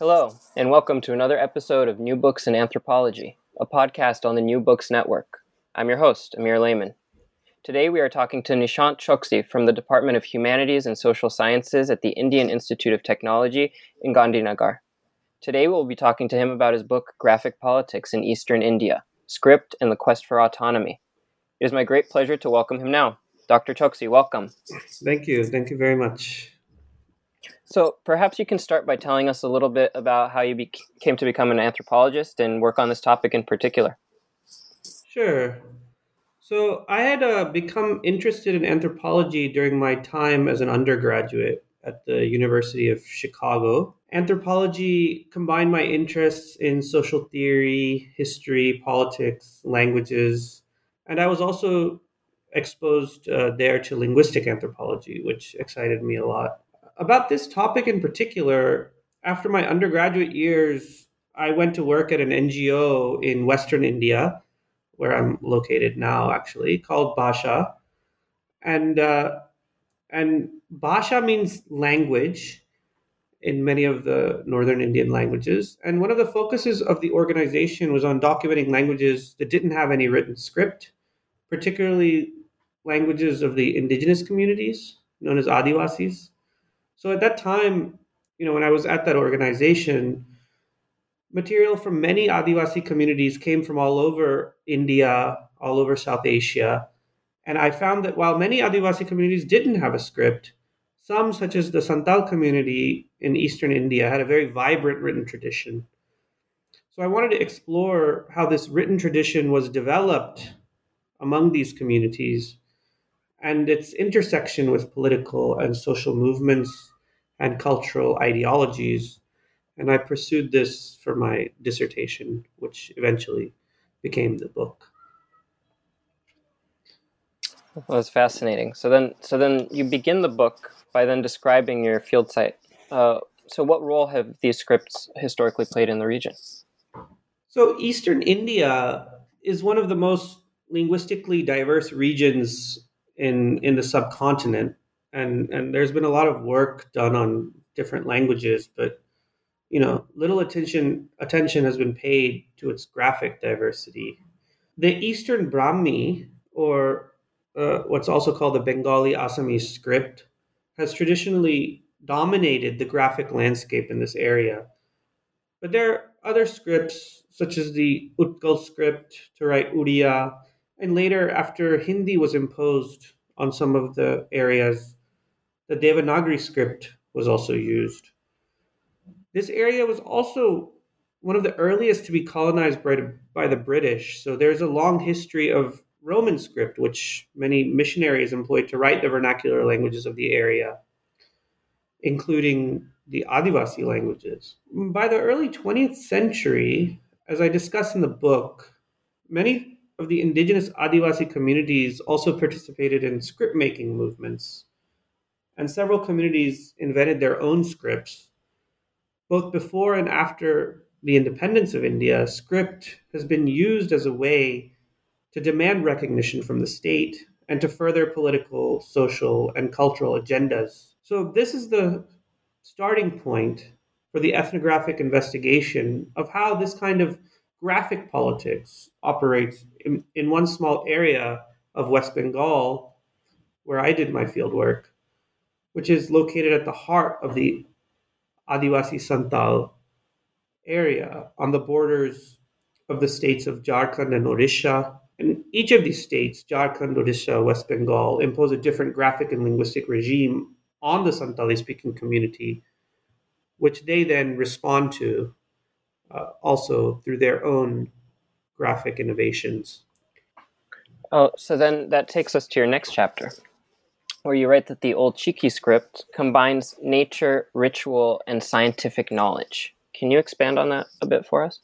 Hello, and welcome to another episode of New Books in Anthropology, a podcast on the New Books Network. I'm your host, Amir Lehman. Today we are talking to Nishant Choksi from the Department of Humanities and Social Sciences at the Indian Institute of Technology in Gandhinagar. Today we'll be talking to him about his book Graphic Politics in Eastern India Script and the Quest for Autonomy. It is my great pleasure to welcome him now. Dr. Choksi, welcome. Thank you. Thank you very much. So perhaps you can start by telling us a little bit about how you be- came to become an anthropologist and work on this topic in particular. Sure. So I had uh, become interested in anthropology during my time as an undergraduate at the University of Chicago. Anthropology combined my interests in social theory, history, politics, languages, and I was also exposed uh, there to linguistic anthropology, which excited me a lot about this topic in particular, after my undergraduate years, I went to work at an NGO in Western India, where I'm located now, actually, called Bhasha. And, uh, and Bhasha means language in many of the Northern Indian languages. And one of the focuses of the organization was on documenting languages that didn't have any written script, particularly languages of the indigenous communities known as Adivasis. So at that time, you know, when I was at that organization, material from many Adivasi communities came from all over India, all over South Asia. And I found that while many Adivasi communities didn't have a script, some, such as the Santal community in eastern India, had a very vibrant written tradition. So I wanted to explore how this written tradition was developed among these communities and its intersection with political and social movements and cultural ideologies. And I pursued this for my dissertation, which eventually became the book. Well, that's fascinating. So then, so then you begin the book by then describing your field site. Uh, so, what role have these scripts historically played in the region? So, Eastern India is one of the most linguistically diverse regions in in the subcontinent, and and there's been a lot of work done on different languages, but you know, little attention attention has been paid to its graphic diversity. The Eastern Brahmi, or uh, what's also called the Bengali Assamese script, has traditionally dominated the graphic landscape in this area. But there are other scripts, such as the Utkal script to write Uriya, and later, after Hindi was imposed on some of the areas, the Devanagari script was also used. This area was also one of the earliest to be colonized by, by the British, so there's a long history of Roman script, which many missionaries employed to write the vernacular languages of the area, including the Adivasi languages. By the early 20th century, as I discuss in the book, many of the indigenous Adivasi communities also participated in script making movements, and several communities invented their own scripts. both before and after the independence of India, script has been used as a way to demand recognition from the state and to further political, social, and cultural agendas. So, this is the starting point for the ethnographic investigation of how this kind of graphic politics operates in, in one small area of West Bengal, where I did my fieldwork, which is located at the heart of the Adivasi Santal area on the borders of the states of Jharkhand and Odisha. And each of these states, Jharkhand, Odisha, West Bengal, impose a different graphic and linguistic regime on the Santali speaking community, which they then respond to uh, also through their own graphic innovations. Oh, so then that takes us to your next chapter, where you write that the Ol Chiki script combines nature, ritual, and scientific knowledge. Can you expand on that a bit for us?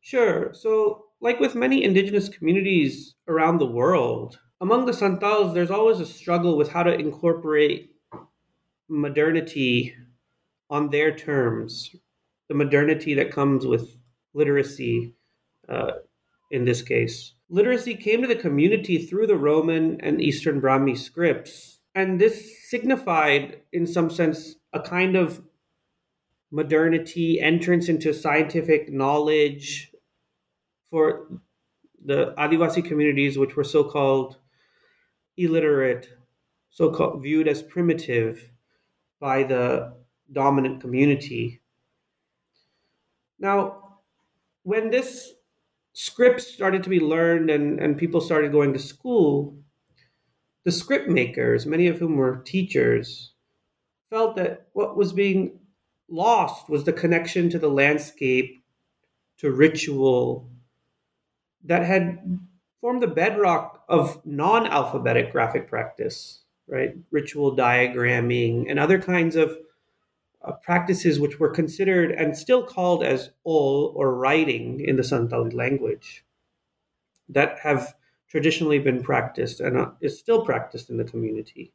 Sure. So, like with many indigenous communities around the world, among the Santals, there's always a struggle with how to incorporate modernity on their terms, the modernity that comes with literacy uh, in this case. Literacy came to the community through the Roman and Eastern Brahmi scripts, and this signified, in some sense, a kind of modernity, entrance into scientific knowledge for the Adivasi communities, which were so called illiterate, so called viewed as primitive by the dominant community. Now, when this script started to be learned and, and people started going to school, the script makers, many of whom were teachers, felt that what was being lost was the connection to the landscape, to ritual that had formed the bedrock of non alphabetic graphic practice, right? Ritual diagramming and other kinds of practices which were considered and still called as ol or writing in the Santali language that have traditionally been practiced and uh, is still practiced in the community.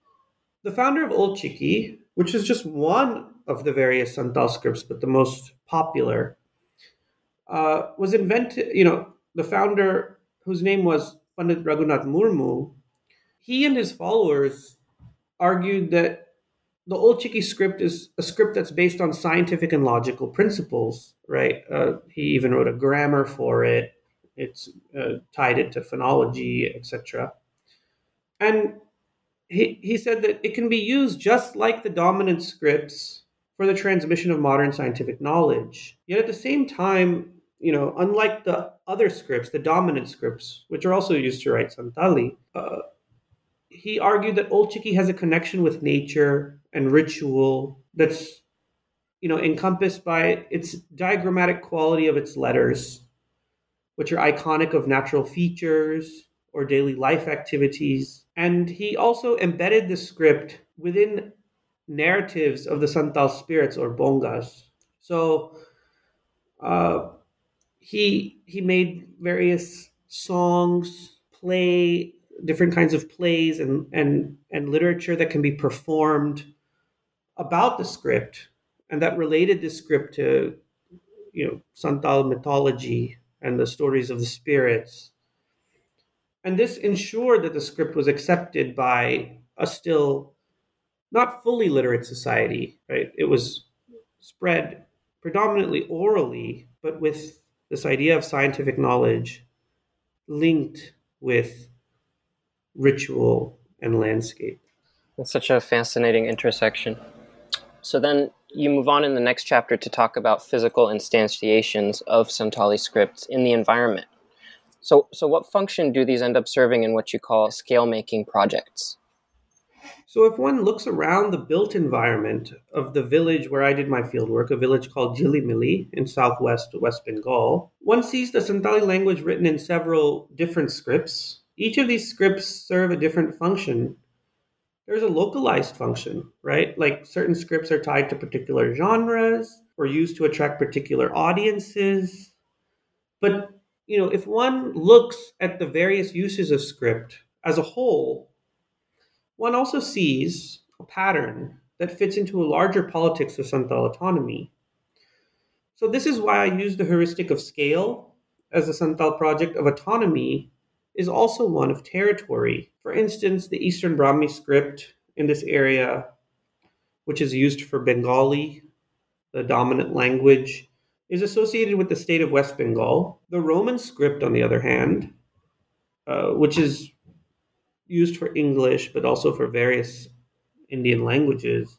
The founder of Ol Chiki, which is just one of the various Santal scripts, but the most popular, uh, was invented, you know, the founder, whose name was Pandit Raghunath Murmu, he and his followers argued that the Ol Chiki script is a script that's based on scientific and logical principles, right? Uh, he even wrote a grammar for it. It's uh, tied it to phonology, etc. And he, he said that it can be used just like the dominant scripts for the transmission of modern scientific knowledge. Yet at the same time, you know, unlike the other scripts, the dominant scripts, which are also used to write Santali, uh, he argued that Ol has a connection with nature and ritual that's you know encompassed by its diagrammatic quality of its letters which are iconic of natural features or daily life activities. And he also embedded the script within narratives of the santal spirits or bongas. So uh, he he made various songs play different kinds of plays and and and literature that can be performed about the script and that related the script to you know santal mythology and the stories of the spirits. And this ensured that the script was accepted by a still not fully literate society right? It was spread predominantly orally but with this idea of scientific knowledge linked with ritual and landscape it's such a fascinating intersection so then you move on in the next chapter to talk about physical instantiations of Santali scripts in the environment. So, so what function do these end up serving in what you call scale making projects? So, if one looks around the built environment of the village where I did my fieldwork, a village called Jilimili in southwest West Bengal, one sees the Santali language written in several different scripts. Each of these scripts serve a different function there's a localized function, right? Like certain scripts are tied to particular genres or used to attract particular audiences. But, you know, if one looks at the various uses of script as a whole, one also sees a pattern that fits into a larger politics of Santal autonomy. So, this is why I use the heuristic of scale as the Santal project of autonomy is also one of territory. For instance, the Eastern Brahmi script in this area, which is used for Bengali, the dominant language, is associated with the state of West Bengal. The Roman script, on the other hand, uh, which is used for English but also for various Indian languages,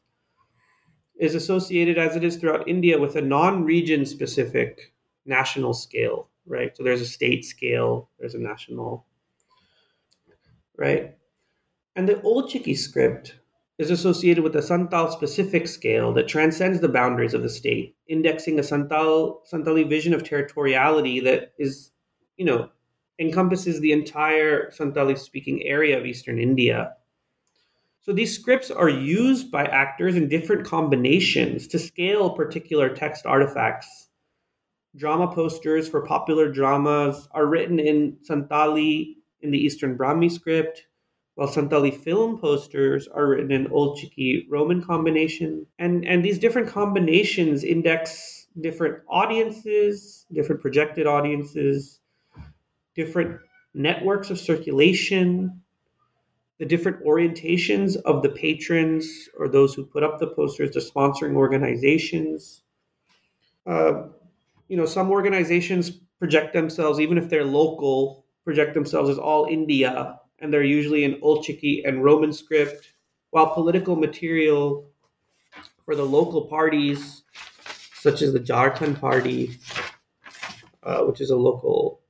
is associated as it is throughout India with a non region specific national scale, right? So there's a state scale, there's a national, right? And the Ol Chiki script is associated with a Santal specific scale that transcends the boundaries of the state, indexing a Santal Santali vision of territoriality that is, you know, encompasses the entire Santali speaking area of eastern India. So these scripts are used by actors in different combinations to scale particular text artifacts. Drama posters for popular dramas are written in Santali in the Eastern Brahmi script while Santali film posters are written in Ol Chiki Roman combination. And, and these different combinations index different audiences, different projected audiences, different networks of circulation, the different orientations of the patrons or those who put up the posters, the sponsoring organizations. Uh, you know, some organizations project themselves, even if they're local, project themselves as all India and they're usually in Ol and Roman script, while political material for the local parties, such as the Jharkhand Party, uh, which is a local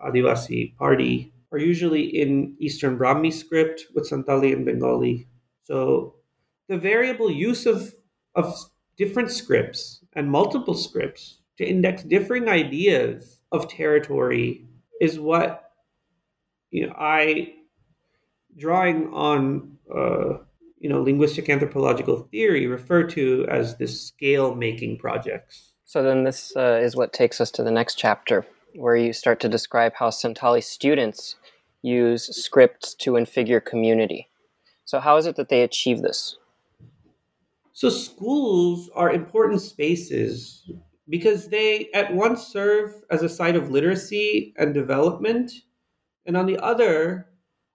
Adivasi party, are usually in Eastern Brahmi script with Santali and Bengali. So the variable use of, of different scripts and multiple scripts to index differing ideas of territory is what you know, I drawing on uh, you know linguistic anthropological theory refer to as the scale making projects. So then this uh, is what takes us to the next chapter, where you start to describe how Santali students use scripts to infigure community. So how is it that they achieve this? So schools are important spaces because they at once serve as a site of literacy and development and on the other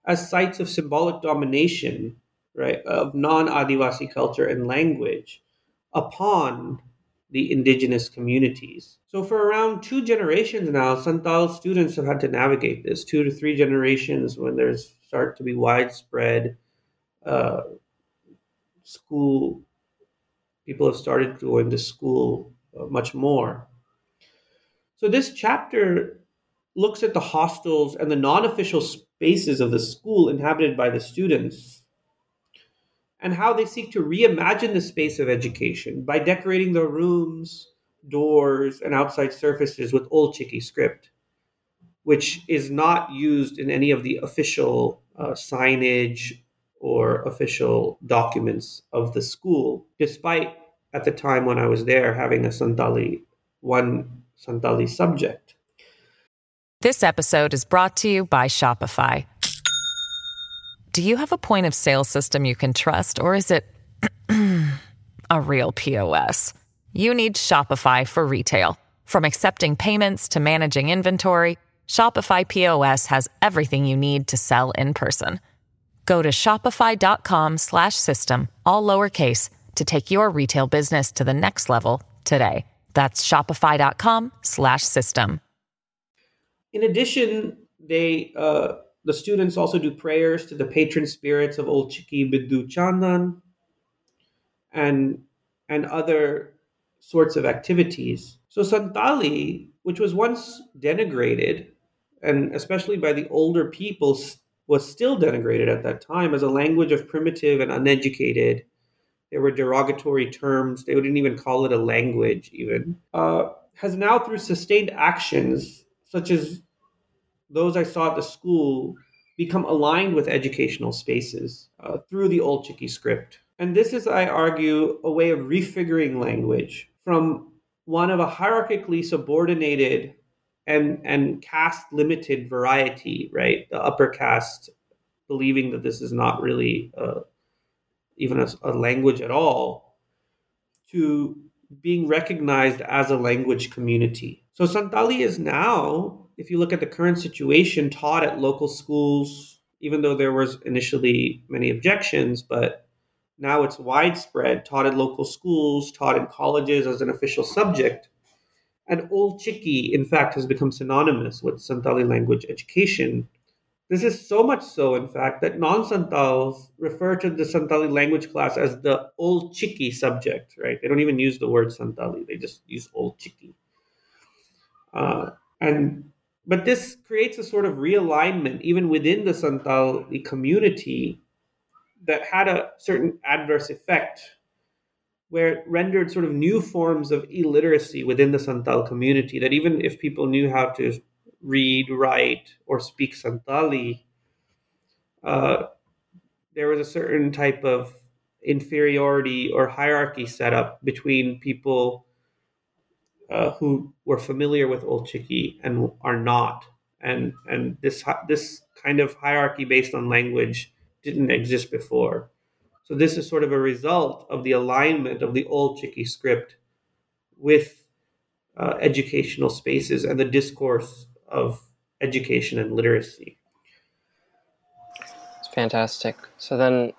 as sites of symbolic domination, right, of non-Adivasi culture and language upon the indigenous communities. So for around two generations now, Santal students have had to navigate this, two to three generations when there's start to be widespread uh, school, people have started going to school much more. So this chapter looks at the hostels and the non official spaces of the school inhabited by the students and how they seek to reimagine the space of education by decorating the rooms, doors, and outside surfaces with Ol Chiki script, which is not used in any of the official uh, signage or official documents of the school, despite at the time when I was there having a Santali, one Santali subject. This episode is brought to you by Shopify. Do you have a point of sale system you can trust, or is it a real POS? You need Shopify for retail. From accepting payments to managing inventory, Shopify POS has everything you need to sell in person. Go to shopify.com/system all lowercase to take your retail business to the next level today. That's shopify.com/system. In addition, they uh, the students also do prayers to the patron spirits of Ol Chiki Biddu Chandan and and other sorts of activities. So Santali, which was once denigrated, and especially by the older people, was still denigrated at that time as a language of primitive and uneducated. There were derogatory terms. They wouldn't even call it a language, even. Uh, has now, through sustained actions, such as those I saw at the school become aligned with educational spaces uh, through the Ol Chiki script. And this is, I argue, a way of refiguring language from one of a hierarchically subordinated and, and caste limited variety, right? The upper caste believing that this is not really uh, even a, a language at all, to being recognized as a language community. So Santali is now, if you look at the current situation, taught at local schools, even though there was initially many objections, but now it's widespread, taught at local schools, taught in colleges as an official subject. And Ol Chiki, in fact, has become synonymous with Santali language education. This is so much so, in fact, that non Santals refer to the Santali language class as the Ol Chiki subject, right? They don't even use the word Santali, they just use Ol Chiki. Uh, and but this creates a sort of realignment even within the Santali community that had a certain adverse effect where it rendered sort of new forms of illiteracy within the Santal community that even if people knew how to read, write, or speak Santali, uh, there was a certain type of inferiority or hierarchy set up between people uh, who were familiar with Ol Chiki and are not, and and this this kind of hierarchy based on language didn't exist before. So this is sort of a result of the alignment of the Ol Chiki script with uh, educational spaces and the discourse of education and literacy. It's fantastic. So then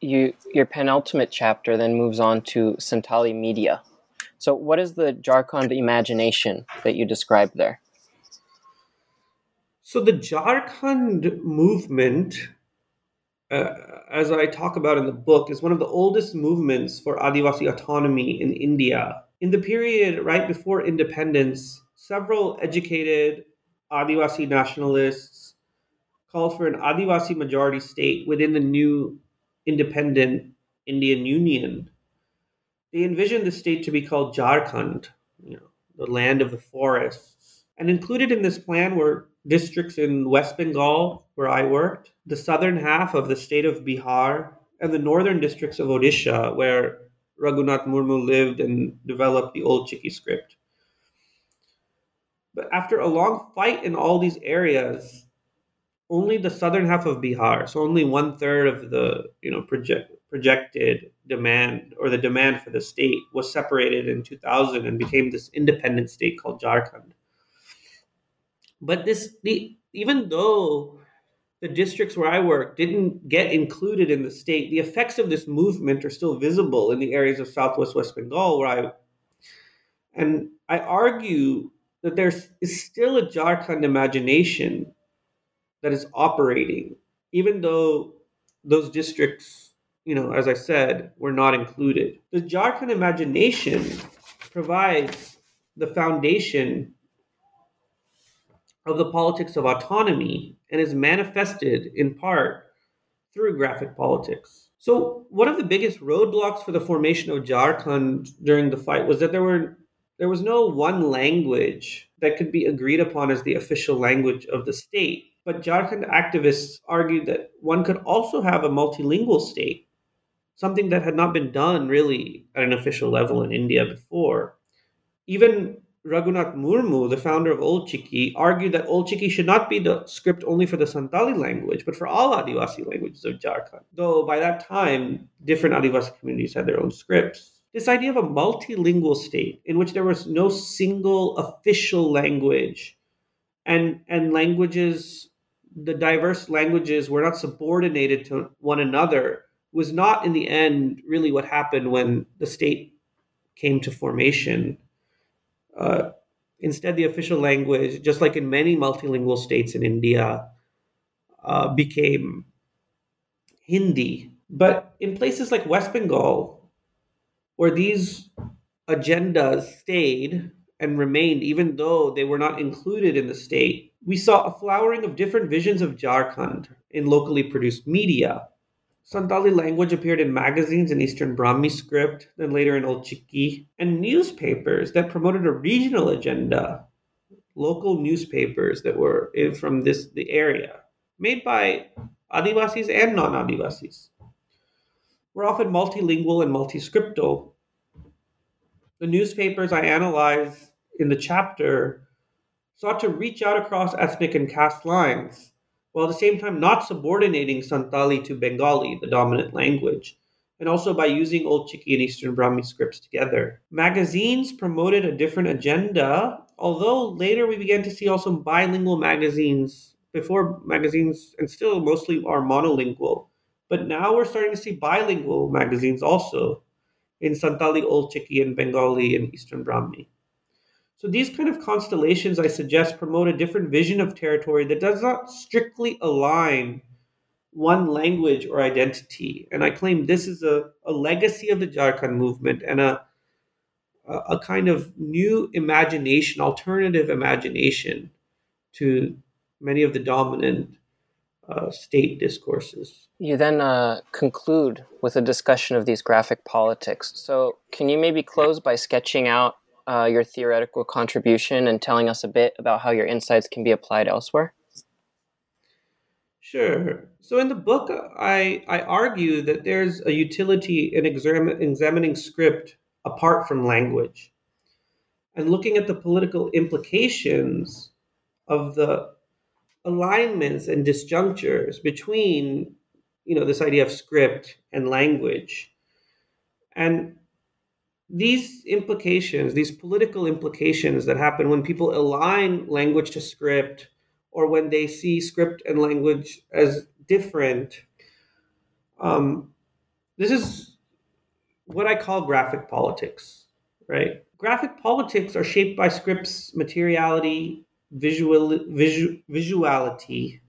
you your penultimate chapter then moves on to Santali media. So, what is the Jharkhand imagination that you described there? So, the Jharkhand movement, uh, as I talk about in the book, is one of the oldest movements for Adivasi autonomy in India. In the period right before independence, several educated Adivasi nationalists called for an Adivasi majority state within the new independent Indian Union they envisioned the state to be called Jharkhand, you know, the land of the forests. And included in this plan were districts in West Bengal, where I worked, the southern half of the state of Bihar, and the northern districts of Odisha, where Raghunath Murmu lived and developed the Ol Chiki script. But after a long fight in all these areas, only the southern half of Bihar, so only one third of the you know project, projected demand or the demand for the state was separated in 2000 and became this independent state called Jharkhand. But this, the, even though the districts where I work didn't get included in the state, the effects of this movement are still visible in the areas of Southwest West Bengal where I, and I argue that there is still a Jharkhand imagination that is operating, even though those districts you know, as I said, were not included. The Jharkhand imagination provides the foundation of the politics of autonomy and is manifested in part through graphic politics. So, one of the biggest roadblocks for the formation of Jharkhand during the fight was that there were there was no one language that could be agreed upon as the official language of the state. But Jharkhand activists argued that one could also have a multilingual state something that had not been done really at an official level in India before. Even Raghunath Murmu, the founder of Ol Chiki, argued that Ol Chiki should not be the script only for the Santali language, but for all Adivasi languages of Jharkhand. Though by that time, different Adivasi communities had their own scripts. This idea of a multilingual state in which there was no single official language and, and languages, the diverse languages were not subordinated to one another was not in the end really what happened when the state came to formation. Uh, instead, the official language, just like in many multilingual states in India, uh, became Hindi. But in places like West Bengal, where these agendas stayed and remained, even though they were not included in the state, we saw a flowering of different visions of Jharkhand in locally produced media. Santali language appeared in magazines in Eastern Brahmi script, then later in Ol Chiki, and newspapers that promoted a regional agenda, local newspapers that were from this the area, made by Adivasis and non-Adivasis. Were often multilingual and multiscriptal. The newspapers I analyze in the chapter sought to reach out across ethnic and caste lines while at the same time not subordinating Santali to Bengali, the dominant language, and also by using Ol Chiki and Eastern Brahmi scripts together. Magazines promoted a different agenda, although later we began to see also bilingual magazines before magazines and still mostly are monolingual. But now we're starting to see bilingual magazines also in Santali Ol Chiki and Bengali and Eastern Brahmi. So these kind of constellations, I suggest, promote a different vision of territory that does not strictly align one language or identity. And I claim this is a, a legacy of the Jharkhand movement and a, a kind of new imagination, alternative imagination to many of the dominant uh, state discourses. You then uh, conclude with a discussion of these graphic politics. So, can you maybe close by sketching out uh, your theoretical contribution and telling us a bit about how your insights can be applied elsewhere? Sure. So in the book, I, I argue that there's a utility in exam- examining script apart from language and looking at the political implications of the alignments and disjunctures between you know this idea of script and language. And these implications these political implications that happen when people align language to script or when they see script and language as different um, this is what i call graphic politics right? Graphic politics are shaped by script's materiality visual, visual visuality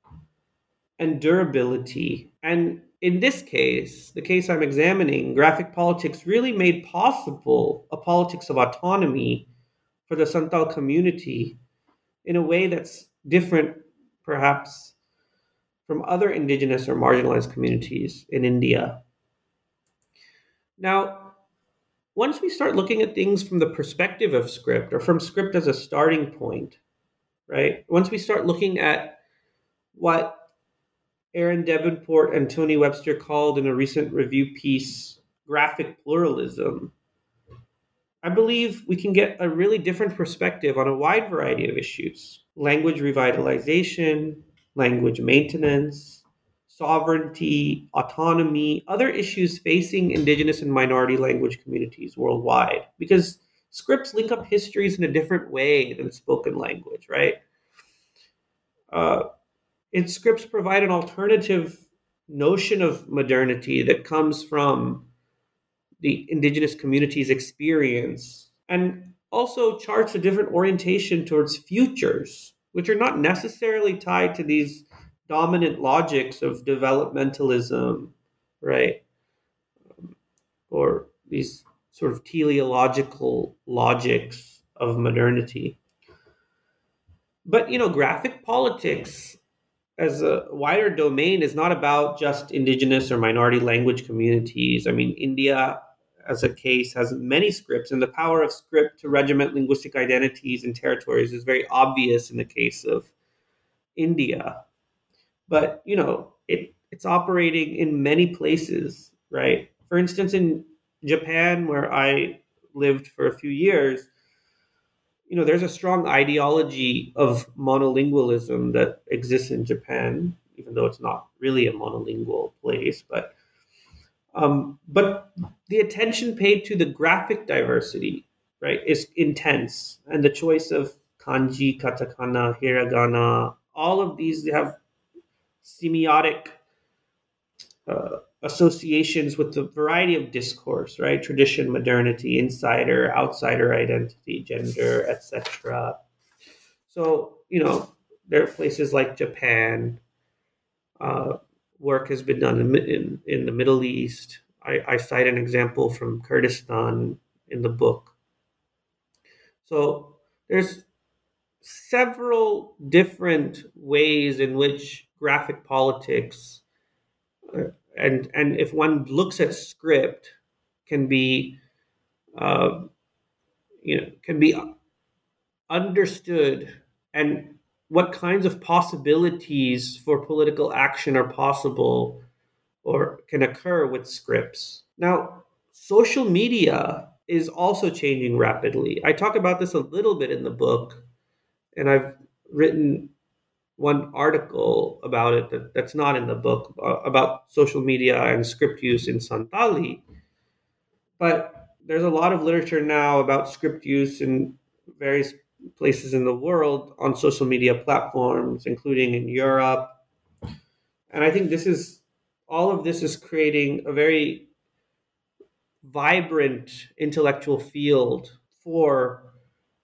and durability. And in this case, the case I'm examining, graphic politics really made possible a politics of autonomy for the Santal community in a way that's different, perhaps, from other indigenous or marginalized communities in India. Now, once we start looking at things from the perspective of script or from script as a starting point, right? Once we start looking at what Aaron Davenport and Tony Webster called in a recent review piece graphic pluralism, I believe we can get a really different perspective on a wide variety of issues language revitalization, language maintenance, sovereignty, autonomy, other issues facing indigenous and minority language communities worldwide. Because scripts link up histories in a different way than spoken language, right? Uh, and scripts provide an alternative notion of modernity that comes from the indigenous community's experience and also charts a different orientation towards futures, which are not necessarily tied to these dominant logics of developmentalism, right? Or these sort of teleological logics of modernity. But you know, graphic politics as a wider domain is not about just indigenous or minority language communities. I mean, India as a case has many scripts, and the power of script to regiment linguistic identities and territories is very obvious in the case of India. But you know, it it's operating in many places, right? For instance, in Japan, where I lived for a few years, you know, there's a strong ideology of monolingualism that exists in Japan, even though it's not really a monolingual place. But um, but the attention paid to the graphic diversity, right, is intense, and the choice of kanji, katakana, hiragana, all of these have semiotic uh, associations with the variety of discourse, right? Tradition, modernity, insider, outsider identity, gender, etc. So, you know, there are places like Japan. Uh, work has been done in, in, in the Middle East. I, I cite an example from Kurdistan in the book. So there's several different ways in which graphic politics uh, and and if one looks at script can be uh, you know can be understood and what kinds of possibilities for political action are possible or can occur with scripts. Now social media is also changing rapidly. I talk about this a little bit in the book and i've written one article about it that, that's not in the book uh, about social media and script use in Santali. But there's a lot of literature now about script use in various places in the world on social media platforms, including in Europe. And I think this is all of this is creating a very vibrant intellectual field for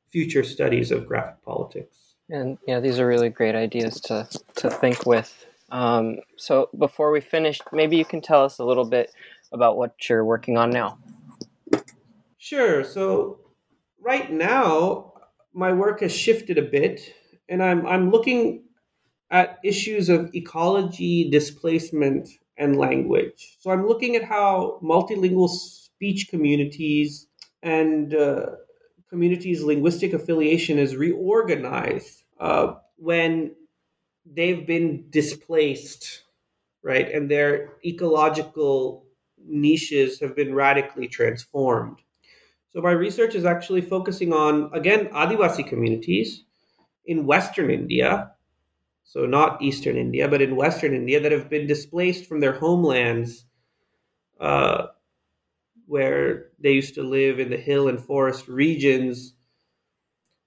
future studies of graphic politics. And yeah, these are really great ideas to to think with. Um, so before we finish, maybe you can tell us a little bit about what you're working on now. Sure. So right now, my work has shifted a bit, and I'm I'm looking at issues of ecology, displacement, and language. So I'm looking at how multilingual speech communities and uh, communities' linguistic affiliation is reorganized uh, when they've been displaced, right? And their ecological niches have been radically transformed. So my research is actually focusing on, again, Adivasi communities in Western India, so not Eastern India, but in Western India that have been displaced from their homelands uh, where they used to live in the hill and forest regions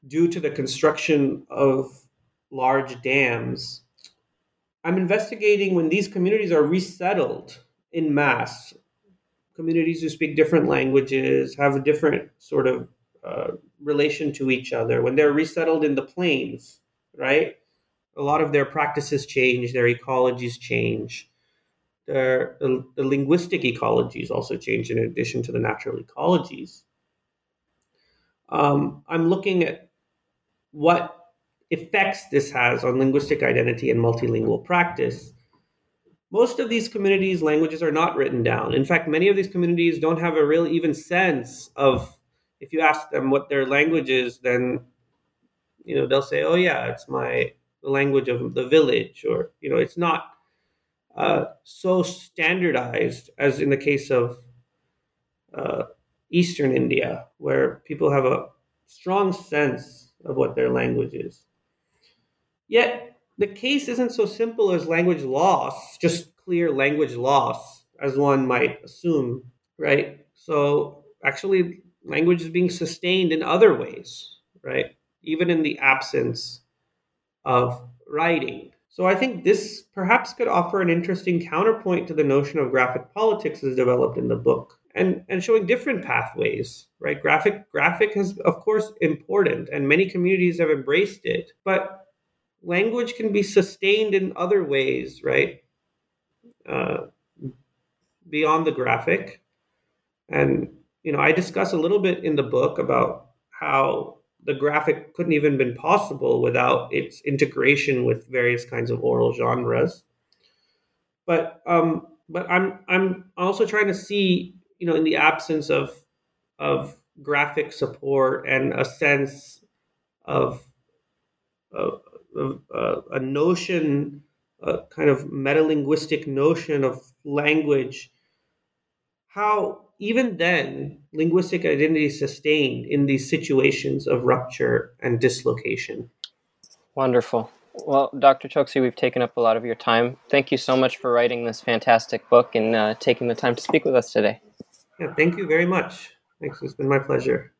due to the construction of large dams. I'm investigating when these communities are resettled in mass. Communities who speak different languages have a different sort of uh, relation to each other. When they're resettled in the plains, right? A lot of their practices change, their ecologies change the, the, the linguistic ecologies also change in addition to the natural ecologies. Um, I'm looking at what effects this has on linguistic identity and multilingual practice. Most of these communities' languages are not written down. In fact, many of these communities don't have a real even sense of, if you ask them what their language is, then you know they'll say, "Oh yeah, it's my the language of the village," or you know, it's not uh, so standardized as in the case of uh, Eastern India, where people have a strong sense of what their language is. Yet, the case isn't so simple as language loss, just clear language loss, as one might assume, right? So, actually, language is being sustained in other ways, right? Even in the absence of writing. So I think this perhaps could offer an interesting counterpoint to the notion of graphic politics as developed in the book and, and showing different pathways, right? Graphic graphic is of course important and many communities have embraced it, but language can be sustained in other ways, right? Uh, beyond the graphic. And you know, I discuss a little bit in the book about how the graphic couldn't even been possible without its integration with various kinds of oral genres. But um, but I'm I'm also trying to see you know in the absence of of graphic support and a sense of, of, of uh, a notion, a kind of metalinguistic notion of language, how even then, linguistic identity sustained in these situations of rupture and dislocation. Wonderful. Well, Dr. Choksi, we've taken up a lot of your time. Thank you so much for writing this fantastic book and uh, taking the time to speak with us today. Yeah, thank you very much. Thanks. It's been my pleasure.